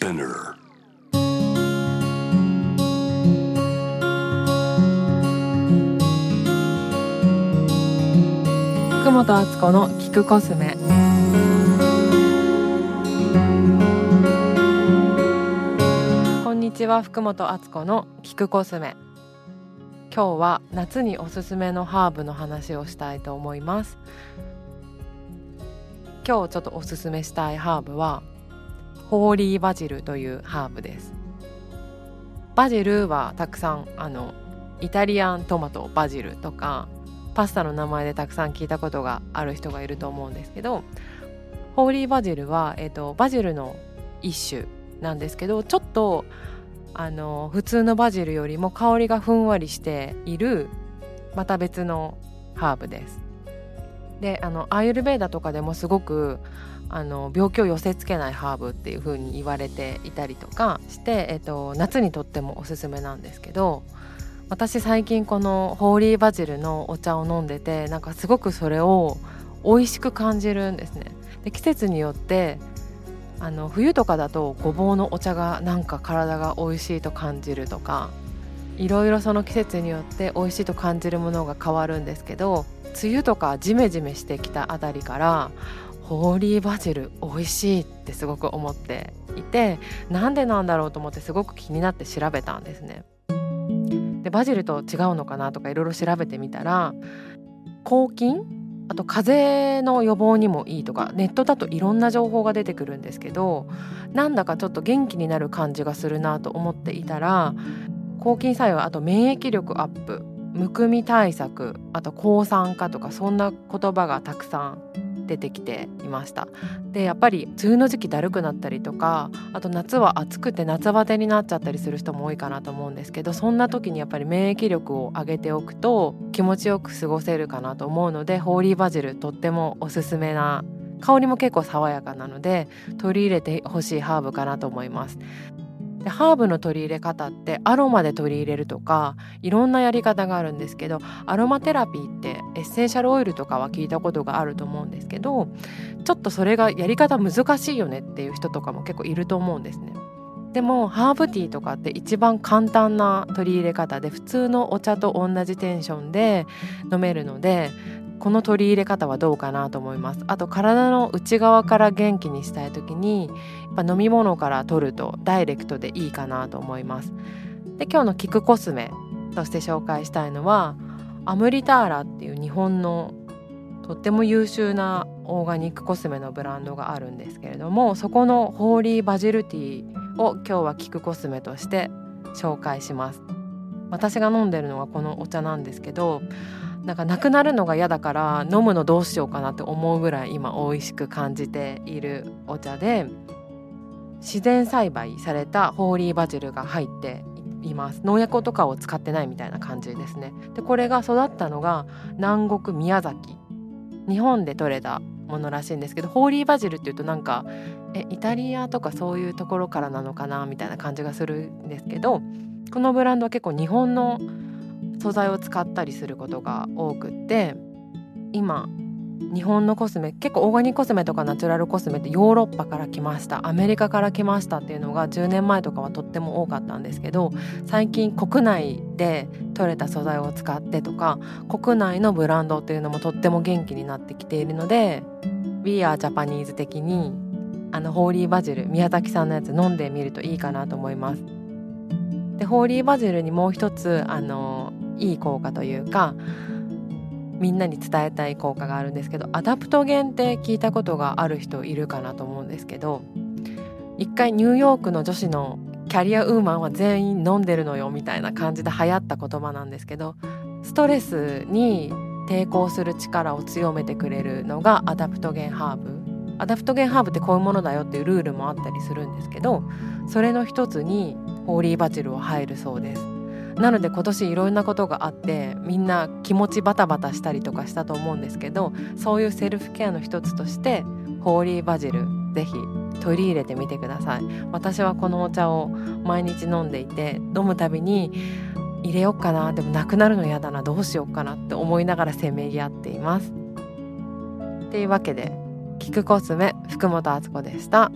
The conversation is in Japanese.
Spinner. 福本敦子の聞くコスメ。こんにちは福本敦子の聞くコスメ。今日は夏におすすめのハーブの話をしたいと思います。今日ちょっとおすすめしたいハーブはホーリーバジルというハーブですバジルはたくさんあのイタリアントマトバジルとかパスタの名前でたくさん聞いたことがある人がいると思うんですけどホーリーバジルは、えーと、バジルの一種なんですけどちょっとあの普通のバジルよりも香りがふんわりしているまた別のハーブです。であのアーユルベーダとかでもすごくあの病気を寄せつけないハーブっていう風に言われていたりとかして、えっと、夏にとってもおすすめなんですけど私最近このホーリーバジルのお茶を飲んでてなんかすごくそれを美味しく感じるんですね。で季節によってあの冬とかだとごぼうのお茶がなんか体が美味しいと感じるとかいろいろその季節によって美味しいと感じるものが変わるんですけど梅雨とかジメジメしてきたあたりからホーリーバジル美味しいってすごく思っていてなんでなんだろうと思ってすごく気になって調べたんですね。でバジルと違うのかなとかいろいろ調べてみたら抗菌？あと風邪の予防にもいいとかネットだといろんな情報が出てくるんですけどなんだかちょっと元気になる感じがするなと思っていたら抗菌作用あと免疫力アップむくみ対策あと抗酸化とかそんな言葉がたくさん出てきていました。でやっぱり梅雨の時期だるくなったりとかあと夏は暑くて夏バテになっちゃったりする人も多いかなと思うんですけどそんな時にやっぱり免疫力を上げておくと気持ちよく過ごせるかなと思うのでホーリーバジルとってもおすすめな香りも結構爽やかなので取り入れてほしいハーブかなと思います。でハーブの取り入れ方ってアロマで取り入れるとかいろんなやり方があるんですけどアロマテラピーってエッセンシャルオイルとかは聞いたことがあると思うんですけどちょっとそれがやり方難しいよねっていう人とかも結構いると思うんですね。でもハーブティーとかって一番簡単な取り入れ方で普通のお茶と同じテンションで飲めるのでこの取り入れ方はどうかなと思います。あと体の内側から元気にしたい時にやっぱ飲み物から取るとダイレクトでいいかなと思います。で今日のキクコスメとして紹介したいのはアムリターラっていう日本のとっても優秀なオーガニックコスメのブランドがあるんですけれどもそこのホーリーバジルティーを今日はキクコスメとして紹介します。私が飲んでるのはこのお茶なんですけどなんかなくなるのが嫌だから飲むのどうしようかなって思うぐらい今美味しく感じているお茶で自然栽培されたホーリーバジルが入っています。農薬とかを使ってないみたいな感じですね。でこれが育ったのが南国宮崎。日本で採れたものらしいんですけどホーリーバジルっていうとなんかえイタリアとかそういうところからなのかなみたいな感じがするんですけどこのブランドは結構日本の素材を使ったりすることが多くって今日本のコスメ結構オーガニックコスメとかナチュラルコスメってヨーロッパから来ましたアメリカから来ましたっていうのが10年前とかはとっても多かったんですけど最近国内で採れた素材を使ってとか国内のブランドっていうのもとっても元気になってきているので We are Japanese 的にあのホーリーバジル宮崎さんのやつ飲んでみるといいかなと思います。でホーリーバジルにもう一つあのいい効果というかみんなに伝えたい効果があるんですけどアダプトゲンって聞いたことがある人いるかなと思うんですけど一回ニューヨークの女子のキャリアウーマンは全員飲んでるのよみたいな感じで流行った言葉なんですけどストレスに抵抗する力を強めてくれるのがアダプトゲンハーブ。アダプトゲンハーブってこういうものだよっていうルールもあったりするんですけどそれの一つにホーリーバジルは入るそうです。なので今年いろんなことがあってみんな気持ちバタバタしたりとかしたと思うんですけどそういうセルフケアの一つとしてホーリーバジルぜひ取り入れてみてください私はこのお茶を毎日飲んでいて飲むたびに入れようかなでもなくなるの嫌だなどうしようかなって思いながらせめぎ合っていますっていうわけで「キクコスメ福本敦子でした。